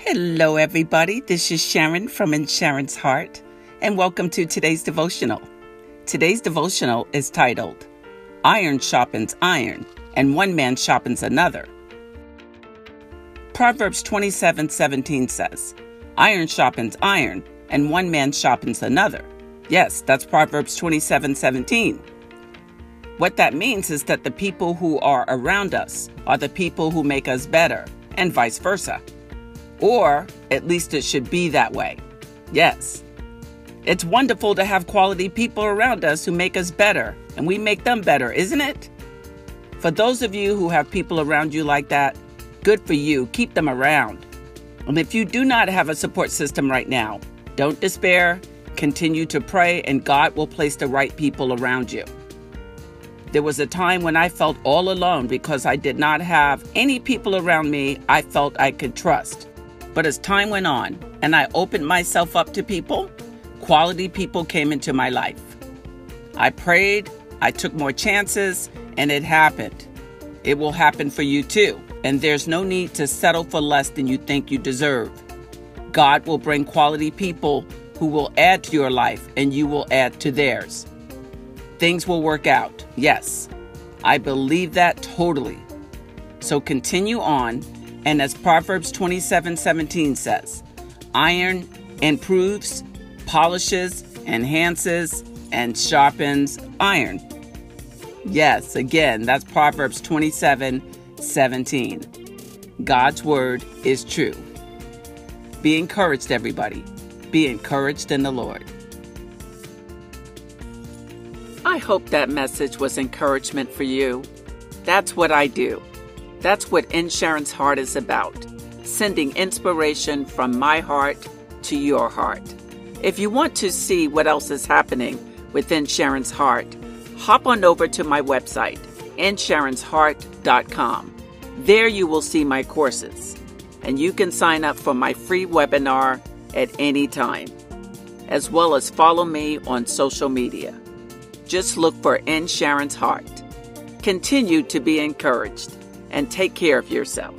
Hello, everybody. This is Sharon from In Sharon's Heart, and welcome to today's devotional. Today's devotional is titled Iron Sharpens Iron, and One Man Sharpens Another. Proverbs 27 17 says, Iron sharpens iron, and one man sharpens another. Yes, that's Proverbs 27 17. What that means is that the people who are around us are the people who make us better, and vice versa. Or at least it should be that way. Yes. It's wonderful to have quality people around us who make us better, and we make them better, isn't it? For those of you who have people around you like that, good for you. Keep them around. And if you do not have a support system right now, don't despair. Continue to pray, and God will place the right people around you. There was a time when I felt all alone because I did not have any people around me I felt I could trust. But as time went on and I opened myself up to people, quality people came into my life. I prayed, I took more chances, and it happened. It will happen for you too, and there's no need to settle for less than you think you deserve. God will bring quality people who will add to your life, and you will add to theirs. Things will work out. Yes, I believe that totally. So continue on, and as Proverbs 27 17 says, iron improves, polishes, enhances, and sharpens iron. Yes, again, that's Proverbs 27 17. God's word is true. Be encouraged, everybody. Be encouraged in the Lord. I hope that message was encouragement for you. That's what I do. That's what In Sharon's Heart is about sending inspiration from my heart to your heart. If you want to see what else is happening within Sharon's Heart, hop on over to my website, insharonsheart.com. There you will see my courses, and you can sign up for my free webinar at any time, as well as follow me on social media. Just look for In Sharon's Heart. Continue to be encouraged and take care of yourself.